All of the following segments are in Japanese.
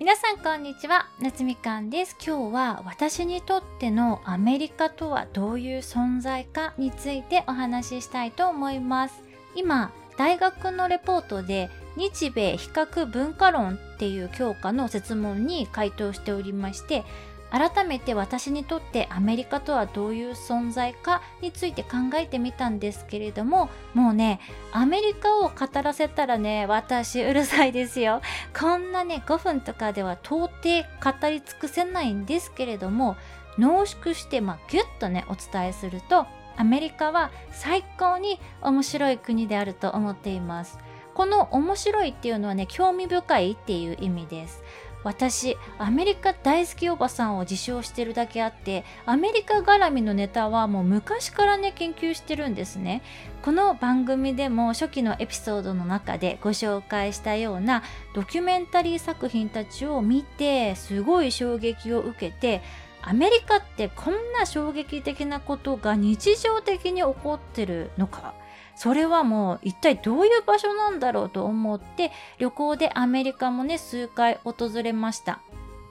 皆さんこんにちは。夏みかんです。今日は私にとってのアメリカとはどういう存在かについてお話ししたいと思います。今大学のレポートで日米比較文化論っていう教科の設問に回答しておりまして改めて私にとってアメリカとはどういう存在かについて考えてみたんですけれどももうねアメリカを語らせたらね私うるさいですよ。こんなね5分とかでは到底語り尽くせないんですけれども濃縮してまあギュッとねお伝えするとアメリカは最高に面白い国であると思っています。この面白いっていうのはね興味深いっていう意味です。私アメリカ大好きおばさんを自称してるだけあってアメリカ絡みのネタはもう昔からね研究してるんですね。この番組でも初期のエピソードの中でご紹介したようなドキュメンタリー作品たちを見てすごい衝撃を受けてアメリカってこんな衝撃的なことが日常的に起こってるのかそれはもう一体どういう場所なんだろうと思って旅行でアメリカもね数回訪れました。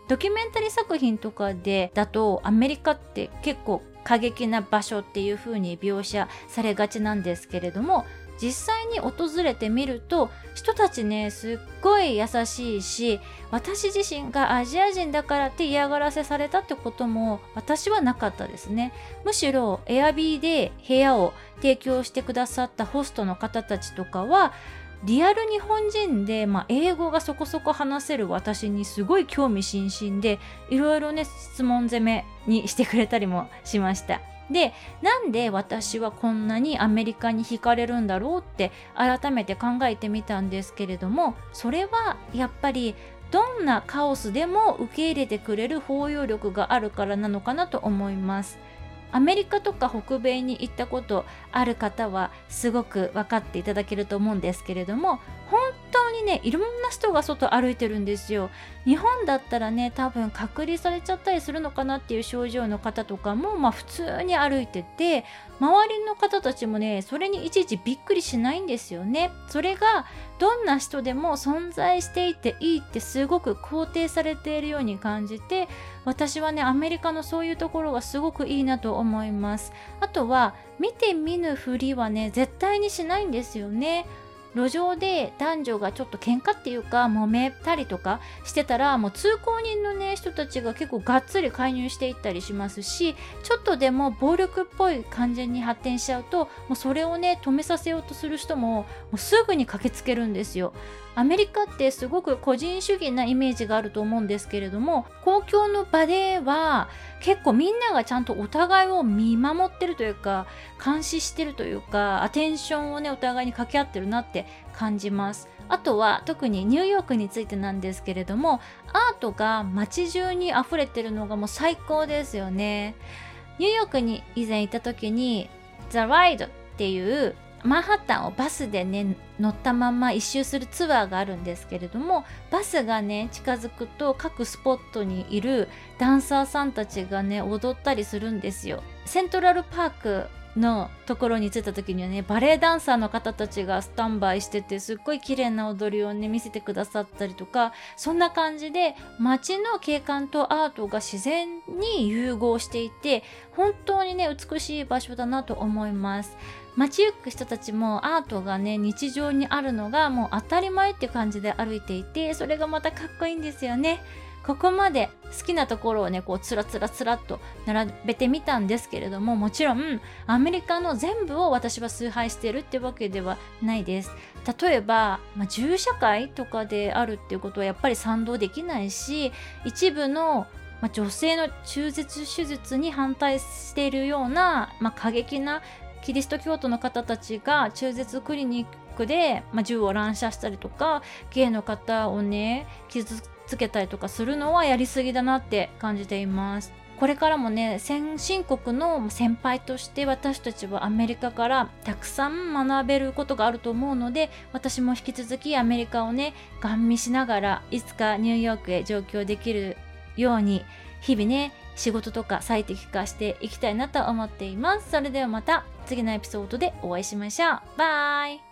ドキュメンタリー作品とかでだとアメリカって結構過激な場所っていう風に描写されがちなんですけれども実際に訪れてみると人たちねすっごい優しいし私自身がアジア人だからって嫌がらせされたってことも私はなかったですね。むしろエアビーで部屋を提供してくださったホストの方たちとかはリアル日本人で、まあ、英語がそこそこ話せる私にすごい興味津々でいろいろね質問攻めにしてくれたりもしましたでなんで私はこんなにアメリカに惹かれるんだろうって改めて考えてみたんですけれどもそれはやっぱりどんなカオスでも受け入れてくれる包容力があるからなのかなと思います。アメリカとか北米に行ったことある方はすごく分かっていただけると思うんですけれども本当にねいろんな人が外歩いてるんですよ。日本だったらね多分隔離されちゃったりするのかなっていう症状の方とかもまあ普通に歩いてて周りの方たちもねそれにいちいちびっくりしないんですよね。それがどんな人でも存在していていいってすごく肯定されているように感じて私はねアメリカのそういうところがすごくいいなと思います。あとは見て見ぬふりはね絶対にしないんですよね。路上で男女がちょっと喧嘩っていうか揉めたりとかしてたらもう通行人のね人たちが結構がっつり介入していったりしますしちょっとでも暴力っぽい感じに発展しちゃうともうそれをね止めさせようとする人ももうすぐに駆けつけるんですよ。アメリカってすごく個人主義なイメージがあると思うんですけれども公共の場では結構みんながちゃんとお互いを見守ってるというか監視してるというかアテンションをねお互いに掛け合ってるなってって感じますあとは特にニューヨークについてなんですけれどもアートが街中に溢れてるのがもう最高ですよねニューヨークに以前行った時に The Ride っていうマンハッタンをバスでね乗ったまま一周するツアーがあるんですけれどもバスがね近づくと各スポットにいるダンサーさんたちがね踊ったりするんですよ。セントラルパークのところに着いた時にはねバレエダンサーの方たちがスタンバイしててすっごい綺麗な踊りをね見せてくださったりとかそんな感じで街の景観とアートが自然に融合していて本当にね美しい場所だなと思います。街行く人たちもアートがね日常にあるのがもう当たり前っていう感じで歩いていてそれがまたかっこいいんですよね。ここまで好きなところをねこうつらつらつらっと並べてみたんですけれどももちろんアメリカの全部を私は崇拝してるってわけではないです。例えば、まあ、銃社会とかであるっていうことはやっぱり賛同できないし一部のまあ、女性の中絶手術に反対しているような、まあ、過激なキリスト教徒の方たちが中絶クリニックで、まあ、銃を乱射したりとかゲイの方をね傷つけたりとかするのはやりすぎだなって感じています。これからもね先進国の先輩として私たちはアメリカからたくさん学べることがあると思うので私も引き続きアメリカをねガン見しながらいつかニューヨークへ上京できるように日々ね仕事とか最適化していきたいなと思っています。それではまた次のエピソードでお会いしましょう。バイ